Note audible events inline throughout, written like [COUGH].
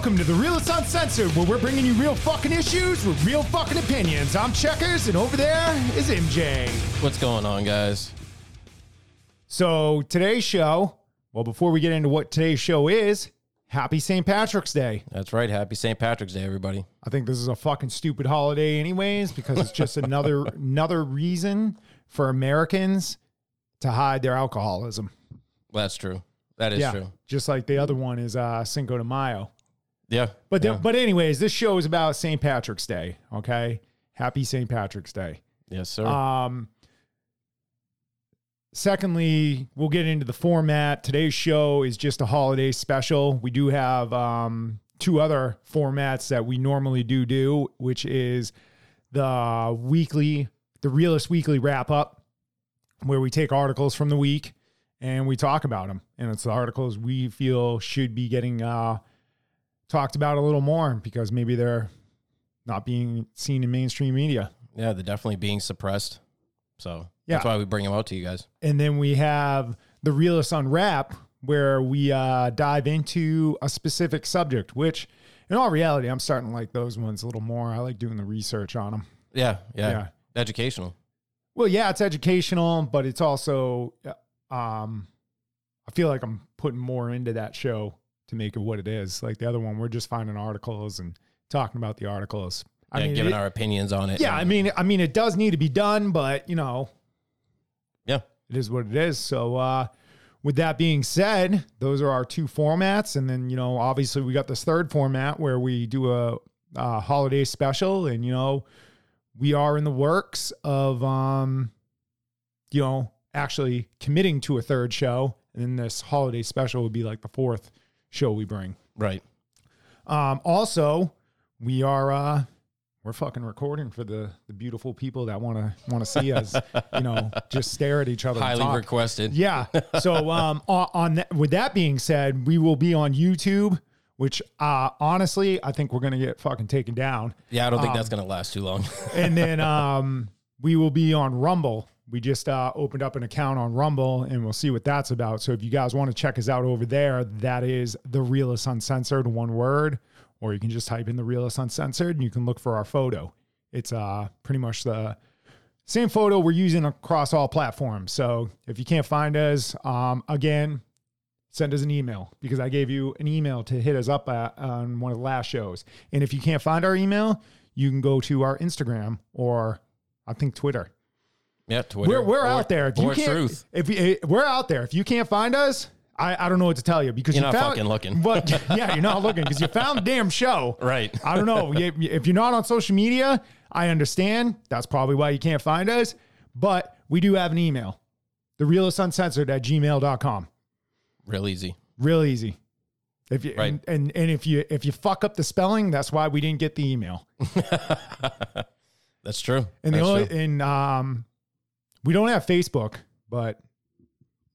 Welcome to the Realist Uncensored, where we're bringing you real fucking issues with real fucking opinions. I'm Checkers, and over there is MJ. What's going on, guys? So today's show, well, before we get into what today's show is, happy St. Patrick's Day. That's right. Happy St. Patrick's Day, everybody. I think this is a fucking stupid holiday, anyways, because it's just [LAUGHS] another another reason for Americans to hide their alcoholism. That's true. That is yeah, true. just like the other one is uh, Cinco de Mayo. Yeah. But yeah. the, but anyways, this show is about St. Patrick's Day. Okay, happy St. Patrick's Day. yes, sir. Um, secondly, we'll get into the format. Today's show is just a holiday special. We do have um, two other formats that we normally do do, which is the weekly, the Realist Weekly wrap up, where we take articles from the week and we talk about them. And it's the articles we feel should be getting uh, talked about a little more because maybe they're not being seen in mainstream media. yeah, they're definitely being suppressed. So Yeah. that's why we bring them out to you guys. And then we have the Realist Unwrap, where we uh, dive into a specific subject, which in all reality, I'm starting to like those ones a little more. I like doing the research on them. Yeah. Yeah. Yeah. Educational. Well, yeah, it's educational, but it's also, um, I feel like I'm putting more into that show to make it what it is. Like the other one, we're just finding articles and talking about the articles. I Yeah, mean, giving it- our opinions on it. yeah, I mean, I mean, it does need to be done, but you know, yeah. it is what it is. So, uh, with that being said, those are our two formats, and then you know, obviously, we got this third format where we do a, a holiday special, and you know, we are in the works of, um, you know, actually committing to a third show, and then this holiday special would be like the fourth show we bring. Right. Um, also, we are uh we're fucking recording for the the beautiful people that want to want to see us, [LAUGHS] you know, just stare at each other. Highly requested. Yeah. So um [LAUGHS] on, on that, with that being said, we will be on YouTube, which uh honestly, I think we're going to get fucking taken down. Yeah, I don't think Um, that's going to last too long. And then [LAUGHS] um we will be on Rumble. We just uh, opened up an account on Rumble and we'll see what that's about. So if you guys want to check us out over there, that is the realist uncensored, one word, or you can just type in the realist uncensored and you can look for our photo. It's uh pretty much the same photo we're using across all platforms. So if you can't find us, um, again, send us an email because I gave you an email to hit us up at, on one of the last shows. And if you can't find our email, you can go to our Instagram or I think Twitter. Yeah. Twitter. We're, we're Or- out there. If you can't, truth. if you, eh, we're out there, if you can't find us, I, I don't know what to tell you because You're you not found, fucking looking. But [LAUGHS] yeah, you're not looking because you found the damn show. Right. I don't know. If you're not on social media, I understand. That's probably why you can't find us. But we do have an email, the realist uncensored at gmail.com. Real easy. Real easy. If you Right. and, and and if you if you fuck up the spelling, that's why we didn't get the email. [LAUGHS] That's true. And the only true. and um we don't have Facebook, but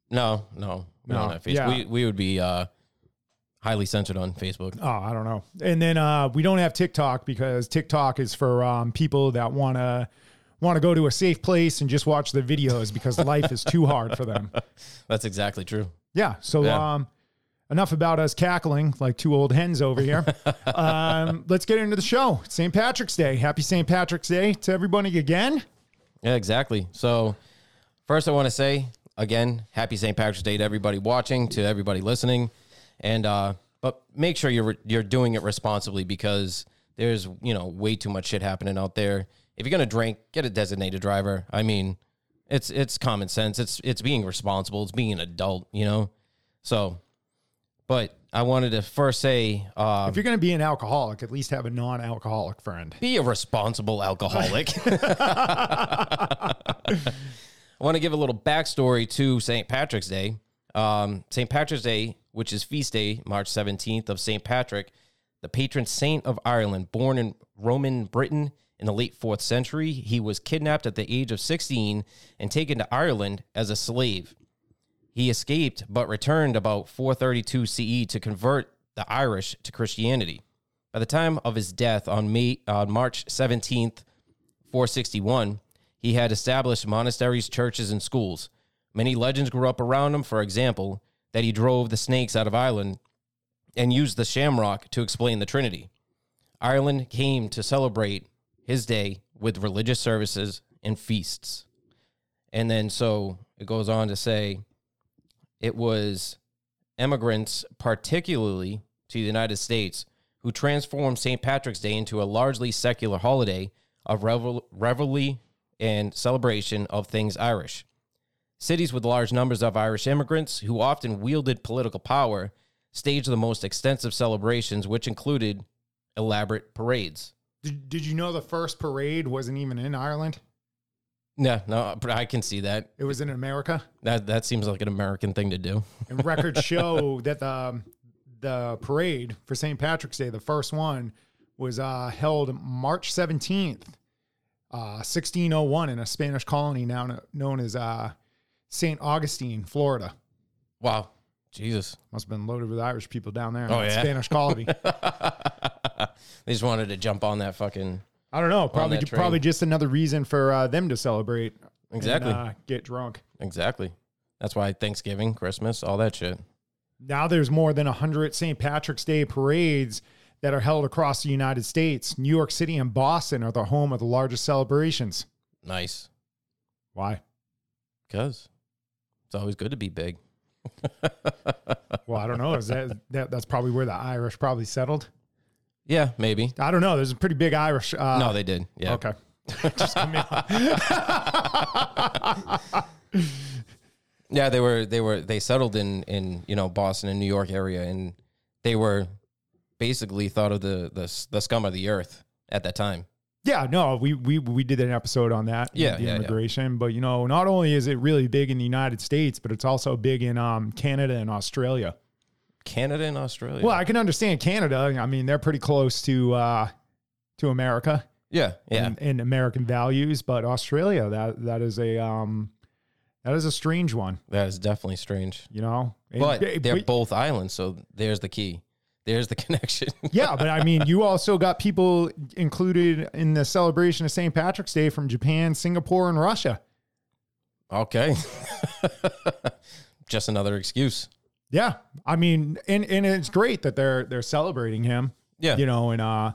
No, no. We No, don't have Facebook. yeah. We, we would be uh, highly censored on Facebook. oh, I don't know. And then uh we don't have TikTok because TikTok is for um people that want to want to go to a safe place and just watch the videos because life is too hard for them. [LAUGHS] That's exactly true. Yeah. So Yeah. um enough about us cackling like two old hens over here. [LAUGHS] um let's get into the show. St. Patrick's Day. Happy St. Patrick's Day to everybody again. Yeah, exactly. So, first, I want to say again, happy St. Patrick's Day to everybody watching, to everybody listening, and uh, but make sure you're you're doing it responsibly because there's you know way too much shit happening out there. If you're gonna drink, get a designated driver. I mean, it's it's common sense. It's it's being responsible. It's being an adult. You know, so. But I wanted to first say, uh, If you're going to be an alcoholic, at least have a non-alcoholic friend. be a responsible alcoholic. [LAUGHS] I want to give a little backstory to St. Patrick's Day. Um, St. Patrick's Day, which is feast day, March 17th of St. Patrick, the patron saint of Ireland, born in Roman Britain in the late 4th century. He was kidnapped at the age of 16 and taken to Ireland as a slave. He escaped but returned about 432 CE to convert the Irish to Christianity. By the time of his death on May on March 17th, 461, he had established monasteries, churches, and schools. Many legends grew up around him. For example, that he drove the snakes out of Ireland and used the shamrock to explain the Trinity. Ireland came to celebrate his day with religious services and feasts. And then so it goes on to say it was immigrants, particularly to the United States, who transformed St. Patrick's Day into a largely secular holiday of revel- revelry and celebration of things Irish. Cities with large numbers of Irish immigrants who often wielded political power staged the most extensive celebrations, which included elaborate parades. Did, did you know the first parade wasn't even in Ireland? No, no, but I can see that. It was in America. That that seems like an American thing to do. And records [LAUGHS] show that the the parade for St. Patrick's Day, the first one, was uh, held March seventeenth, uh, sixteen oh one, in a Spanish colony now known as uh, St. Augustine, Florida. Wow, Jesus! Must have been loaded with Irish people down there. Oh, yeah? Spanish colony. [LAUGHS] they just wanted to jump on that fucking I don't know. Probably that train. probably just another reason for uh, them to celebrate. and, Exactly. uh, get drunk. exactly. That's why Thanksgiving, Christmas, all that shit. Now there's more than 100 St. Patrick's Day parades that are held across the United States. New York City and Boston are the home of the largest celebrations. Nice, Why? cause it's always good to be big. [LAUGHS] Well, I don't know. Is that, that that's probably where the Irish probably settled? Yeah, maybe. I don't know. There's a pretty big Irish. Uh, no, they did. Yeah. Okay. [LAUGHS] Just come. [LAUGHS] Yeah, they were they were they settled in in you know Boston and New York area, and they were basically thought of the the the scum of the earth at that time. Yeah, no, we we we did an episode on that. Yeah, the yeah, yeah. immigration. But you know, not only is it really big in the United States, but it's also big in um, Canada and Australia. Canada and Australia. Well, I can understand Canada. I mean, they're pretty close to uh, to America yeah, yeah. and, and American values, but Australia that that is a um, that is a strange one. that is definitely strange. You know, But they're but- both islands, so there's the key. There's the [LAUGHS] connection. yeah, but I mean, you also got people included in the celebration of St. Patrick's Day from Japan, Singapore, and Russia. okay. [LAUGHS] Just another excuse. Yeah, I mean, and and it's great that they're they're celebrating him. Yeah. you know, and uh,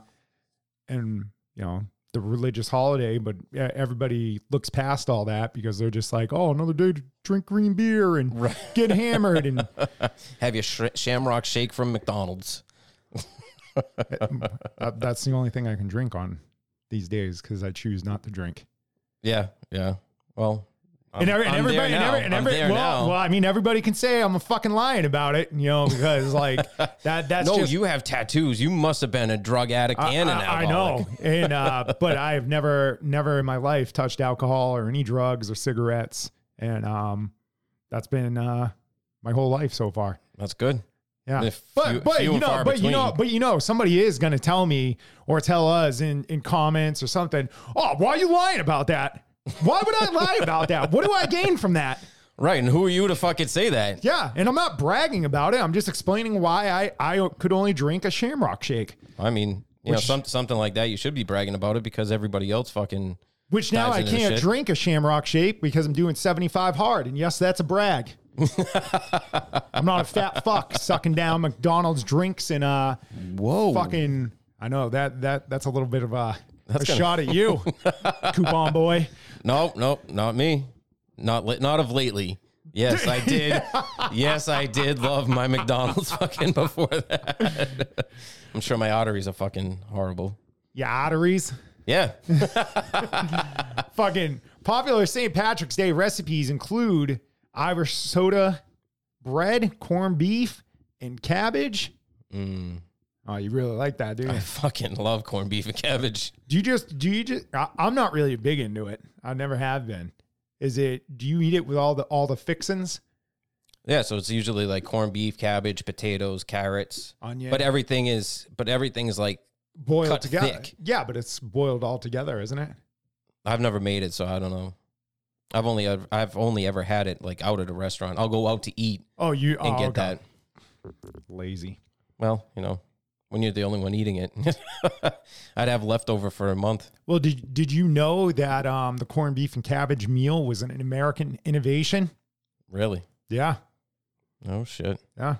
and you know the religious holiday, but yeah, everybody looks past all that because they're just like, oh, another day to drink green beer and Right. get hammered, and [LAUGHS] Have your sh- shamrock shake from McDonald's. [LAUGHS] uh, that's the only thing I can drink on these days because I choose not to drink. Yeah, yeah. Well, I'm, and, every, and everybody, and, every, and every- well, now. well, I mean, everybody can say I'm a fucking lying about it, you know, because like [LAUGHS] that. That's no, just, you have tattoos. You must have been a drug addict and an I, I know, and uh, [LAUGHS] but I've never, never in my life touched alcohol or any drugs or cigarettes, and um, that's been uh, my whole life so far. That's good. Yeah, If but few- but you know, but you know, but you know, somebody is going to tell me or tell us in in comments or something. Oh, why are you lying about that? Why would I lie about that? What do I gain from that? Right. And who are you to fucking say that? Yeah, and I'm not bragging about it. I'm just explaining why I I could only drink a Shamrock Shake. I mean, you know, some, something like that, you should be bragging about it because everybody else fucking. Which now dives I into the can't shit. drink a Shamrock Shake because I'm doing 75 hard. And yes, that's a brag. [LAUGHS] I'm not a fat fuck sucking down McDonald's drinks and uh Whoa. fucking I know that that that's a little bit of a, a gonna- shot at you, [LAUGHS] coupon boy. Nope, nope, not me. Not li- not of lately. Yes, I did. [LAUGHS] yes, I did love my McDonald's [LAUGHS] fucking before that. I'm sure my arteries are fucking horrible. Yeah, arteries. Yeah. Fucking popular St. Patrick's Day recipes include Irish soda, bread, corned beef, and cabbage. Mm. Oh, you really like that, dude. I [LAUGHS] fucking love corned beef and cabbage. Do you just do you just? I, I'm not really big into it. I never have been. Is it? Do you eat it with all the all the fixins? Yeah, so it's usually like corned beef, cabbage, potatoes, carrots. Onion. But everything is but everything is like Boiled together. thick. Yeah, but it's boiled all together, isn't it? I've never made it, so I don't know. I've only ever, I've only ever had it like out at a restaurant. I'll go out to eat Oh, you and oh, get okay. that. lazy. Well, you know, when you're the only one eating it, [LAUGHS] I'd have leftover for a month. Well, did did you know that um, the corned beef and cabbage meal was an American innovation? Really? Yeah, Oh shit. yeah.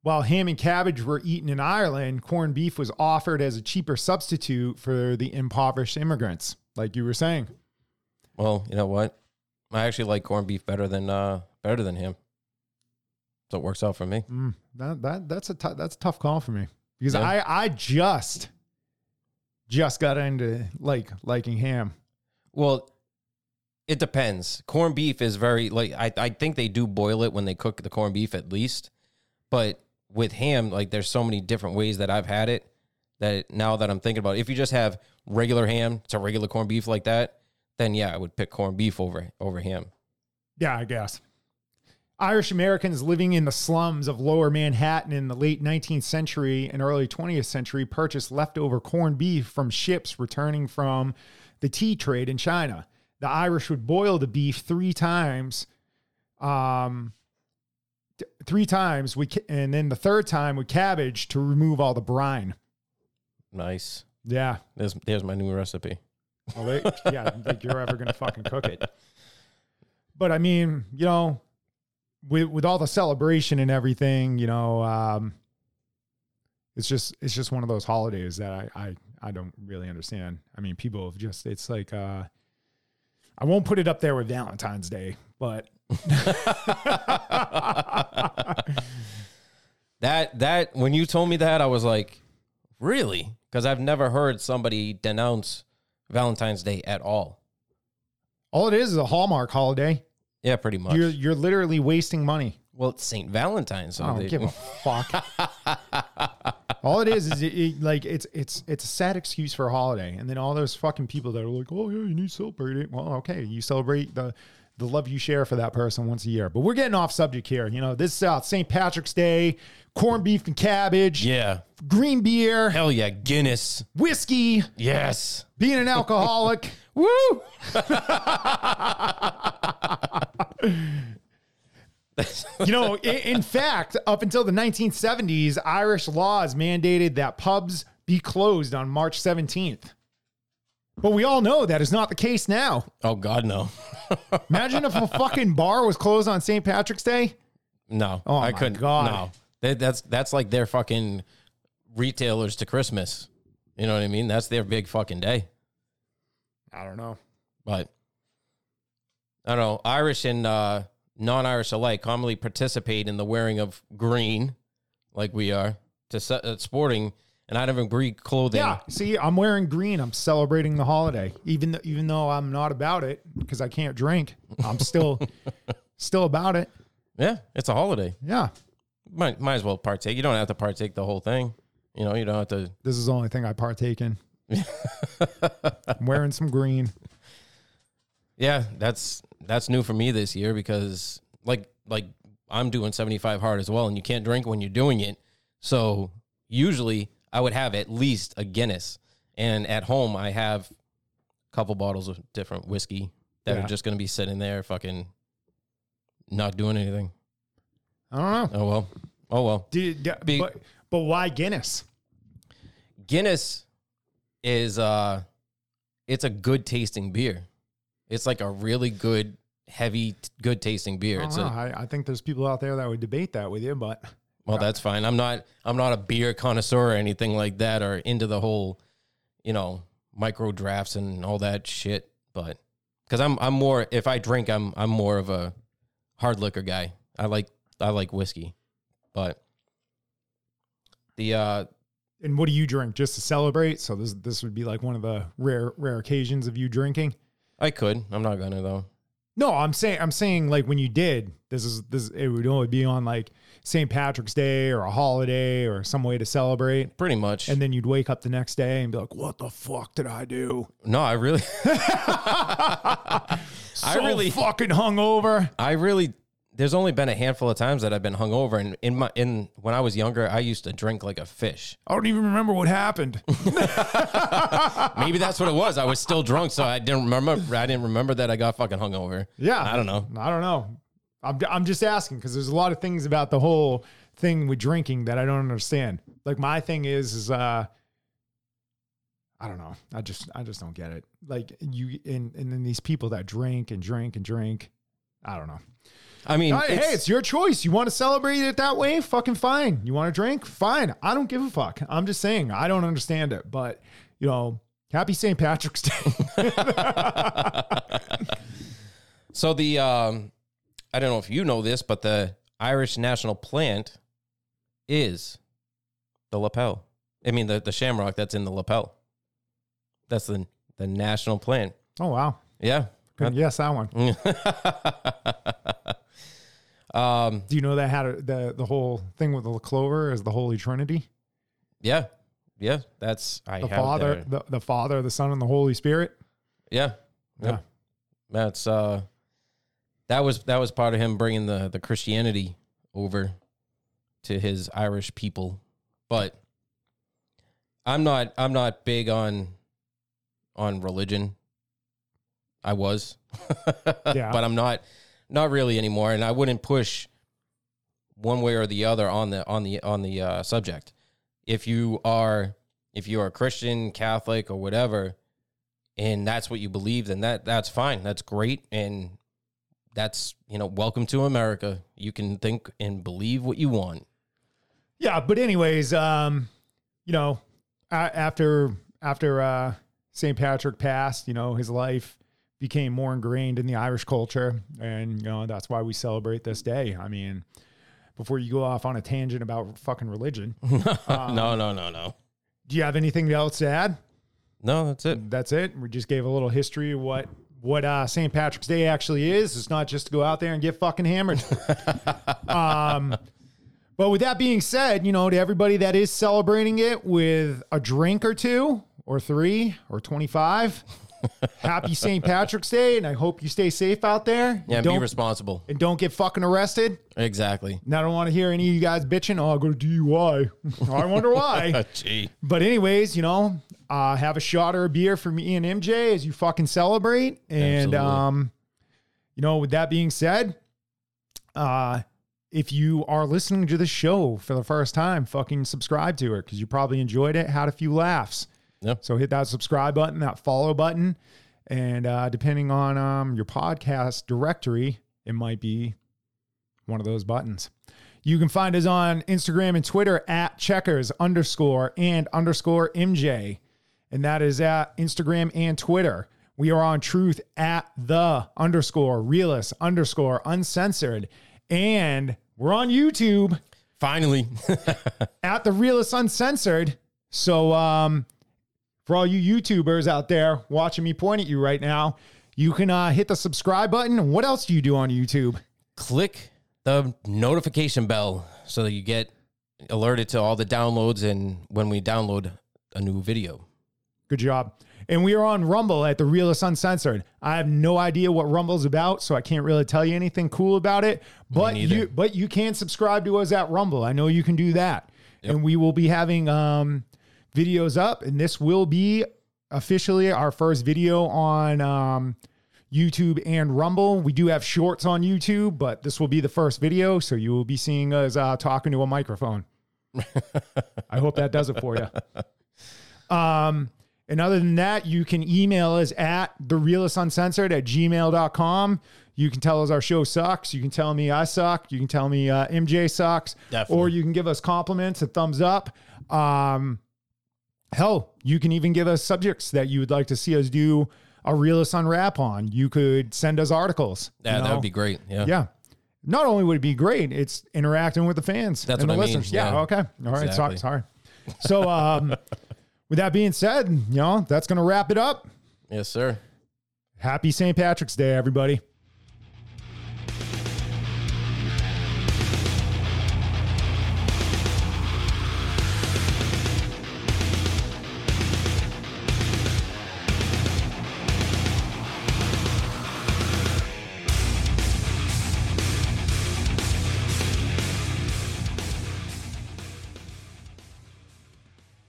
while ham and cabbage were eaten in Ireland, corned beef was offered as a cheaper substitute for the impoverished immigrants, like you were saying. Well, you know what? I actually like corned beef better than uh better than him. So it works out for me. Mm, that that that's a that's a tough call for me because Yeah. I I just just got into like liking ham. Well, it depends. Corned beef is very like I, I think they do boil it when they cook the corned beef at least. But with ham, like there's so many different ways that I've had it that now that I'm thinking about it, if you just have regular ham, a regular corned beef like that, then yeah, I would pick corned beef over over ham. Yeah, I guess. Irish Americans living in the slums of lower Manhattan in the late 19th century and early 20th century purchased leftover corned beef from ships returning from the tea trade in China. The Irish would boil the beef three times, um, three times, we ca- and then the third time with cabbage to remove all the brine. Nice. Yeah. There's there's my new recipe. Well, they, yeah, I don't think you're ever gonna fucking cook it. But I mean, you know, with with all the celebration and everything, you know, um, it's just it's just one of those holidays that I I I don't really understand. I mean, people have just it's like uh, I won't put it up there with Valentine's Day, but [LAUGHS] That that when you told me that, I was like, really? Because I've never heard somebody denounce Valentine's Day at all. all it is is a Hallmark holiday. Yeah, pretty much. You're you're literally wasting money. well, it's Saint Valentine's. So I don't they- give a fuck. [LAUGHS] all it is is it, it- like it's it's it's a sad excuse for a holiday, and then all those fucking people that are like, "Oh yeah, you need to celebrate it." Well, okay, you celebrate the the love you share for that person once a year. But we're getting off subject here. You know, this is uh, St. Patrick's Day, corned beef and cabbage, yeah. green beer, Hell yeah, Guinness. whiskey, Yes. being an alcoholic. [LAUGHS] Woo! You know, in, in fact, up until the 1970s, Irish laws mandated that pubs be closed on March 17th. But we all know that is not the case now. Oh God, no. [LAUGHS] Imagine if a fucking bar was closed on St. Patrick's Day. No. Oh, I my couldn't. God. No. That, that's that's like their fucking retailers to Christmas. You know what I mean? That's their big fucking day. I don't know. But I don't know. Irish and uh, non-Irish alike commonly participate in the wearing of green, like we are, to se- uh, sporting and item of Greek clothing. Yeah, see, I'm wearing green. I'm celebrating the holiday, even though, even though I'm not about it because I can't drink. I'm still [LAUGHS] still about it. Yeah, it's a holiday. Yeah, Might might as well partake. You don't have to partake the whole thing. You know, you don't have to. this is the only thing I partake in. I'm wearing some green. Yeah, that's that's new for me this year because like like I'm doing 75 hard as well, and you can't drink when you're doing it. So usually I would have at least a Guinness, and at home I have a couple bottles of different whiskey that Yeah. are just gonna be sitting there, fucking not doing anything. I don't know. Oh well, oh well. Be- but but why Guinness? Guinness is uh it's a good tasting beer. It's like a really good, heavy, good tasting beer. I, It's a. I, I think there's people out there that would debate that with you, but Well, that's fine. I'm not I'm not a beer connoisseur or anything like that or into the whole, you know, micro drafts and all that shit, but cuz I'm I'm more if I drink I'm I'm more of a hard liquor guy. I like I like whiskey. But the uh and what do you drink just to celebrate? So this this would be like one of the rare rare occasions of you drinking. I could. I'm not going to though. No, I'm saying I'm saying like when you did this is this it would only be on like St. Patrick's Day or a holiday or some way to celebrate, Pretty much. and then you'd wake up the next day and be like, "What the fuck did I do?" no, I really [LAUGHS] [LAUGHS] So really- fucking hungover. I really there's only been a handful of times that I've been hungover and in my in when I was younger I used to drink like a fish. I don't even remember what happened. [LAUGHS] Maybe that's what it was. I was still drunk, so I didn't remember. I didn't remember that I got fucking hungover. Yeah, I don't know. I don't know. I'm I'm just asking because there's a lot of things about the whole thing with drinking that I don't understand. Like my thing is is uh I don't know. I just I just don't get it. Like you and and then these people that drink and drink and drink. I don't know. I mean, Uh, hey, it's- it's your choice. You want to celebrate it that way? Fucking fine. You want to drink? Fine. I don't give a fuck. I'm just saying, I don't understand it. But, you know, happy St. Patrick's Day. [LAUGHS] So the um, I don't know if you know this, but the Irish national plant is the lapel. I mean the the shamrock that's in the lapel. That's the the national plant. oh, wow. Yeah. Couldn't guess that one. [LAUGHS] um. Do you know that had a, the, the whole thing with the clover is the Holy Trinity? Yeah. Yeah. That's I The Father, the, the Father, the Son, and the Holy Spirit. Yeah. Yeah. That's uh. That was that was part of him bringing the the Christianity over to his Irish people, but I'm not I'm not big on on religion. I was, [LAUGHS] Yeah. but I'm not not really anymore, and I wouldn't push one way or the other on the on the on the uh, subject. If you are if you are Christian, Catholic, or whatever, and that's what you believe, then that that's fine. That's great, and that's you know welcome to America. You can think and believe what you want. Yeah, but anyways, um, you know, after after uh, St. Patrick passed, you know, his life became more ingrained in the Irish culture, and you know that's why we celebrate this day. I mean, before you go off on a tangent about fucking religion, [LAUGHS] Um, no, no, no, no, do you have anything else to add? no. That's it. That's it. We just gave a little history of what what uh, St. Patrick's Day actually is. It's not just to go out there and get fucking hammered. [LAUGHS] um, but with that being said, you know, to everybody that is celebrating it with a drink or two, or three, or twenty five, happy St. Patrick's Day, and I hope you stay safe out there. Yeah, and be responsible. and don't get fucking arrested. Exactly. And I don't want to hear any of you guys bitching. Oh, I go to DUI. [LAUGHS] I wonder why. [LAUGHS] Gee. But anyways, you know, uh, have a shot or a beer for me and MJ as you fucking celebrate. And Absolutely. um, you know, with that being said, uh, if you are listening to the show for the first time, fucking subscribe to it because you probably enjoyed it, had a few laughs. Yep. So hit that subscribe button, that follow button, and uh, depending on um, your podcast directory, it might be one of those buttons. You can find us on Instagram and Twitter at checkers underscore and underscore MJ. And that is at Instagram and Twitter. We are on truth at the underscore realist underscore uncensored. And we're on YouTube Finally. [LAUGHS] at the realist uncensored. So, um, for all you YouTubers out there watching me point at you right now, you can uh, hit the subscribe button. What else do you do on YouTube? Click the notification bell so that you get alerted to all the downloads and when we download a new video. Good job. And we are on Rumble at the Realist Uncensored. I have no idea what Rumble's about, so I can't really tell you anything cool about it. But you but you can subscribe to us at Rumble. I know you can do that. And we will be having um, videos up, and this will be officially our first video on um, YouTube and Rumble. We do have shorts on YouTube, but this will be the first video, so you will be seeing us uh, talking to a microphone. [LAUGHS] I hope that does it for you. Um, and other than that, you can email us at the realist uncensored at gmail.com. You can tell us our show sucks. You can tell me I suck. You can tell me uh, MJ sucks. Definitely. Or you can give us compliments, a thumbs up. Um, hell, you can even give us subjects that you would like to see us do a realist unwrap on. You could send us articles. Yeah, you that would be great. Yeah. Yeah. Not only would it be great, it's interacting with the fans. That's and what the I mean, listeners. Yeah. yeah. Okay. All right. Sorry. Sorry. So, [LAUGHS] um, with that being said, you know, that's going to wrap it up. Yes, sir. Happy St. Patrick's Day, everybody.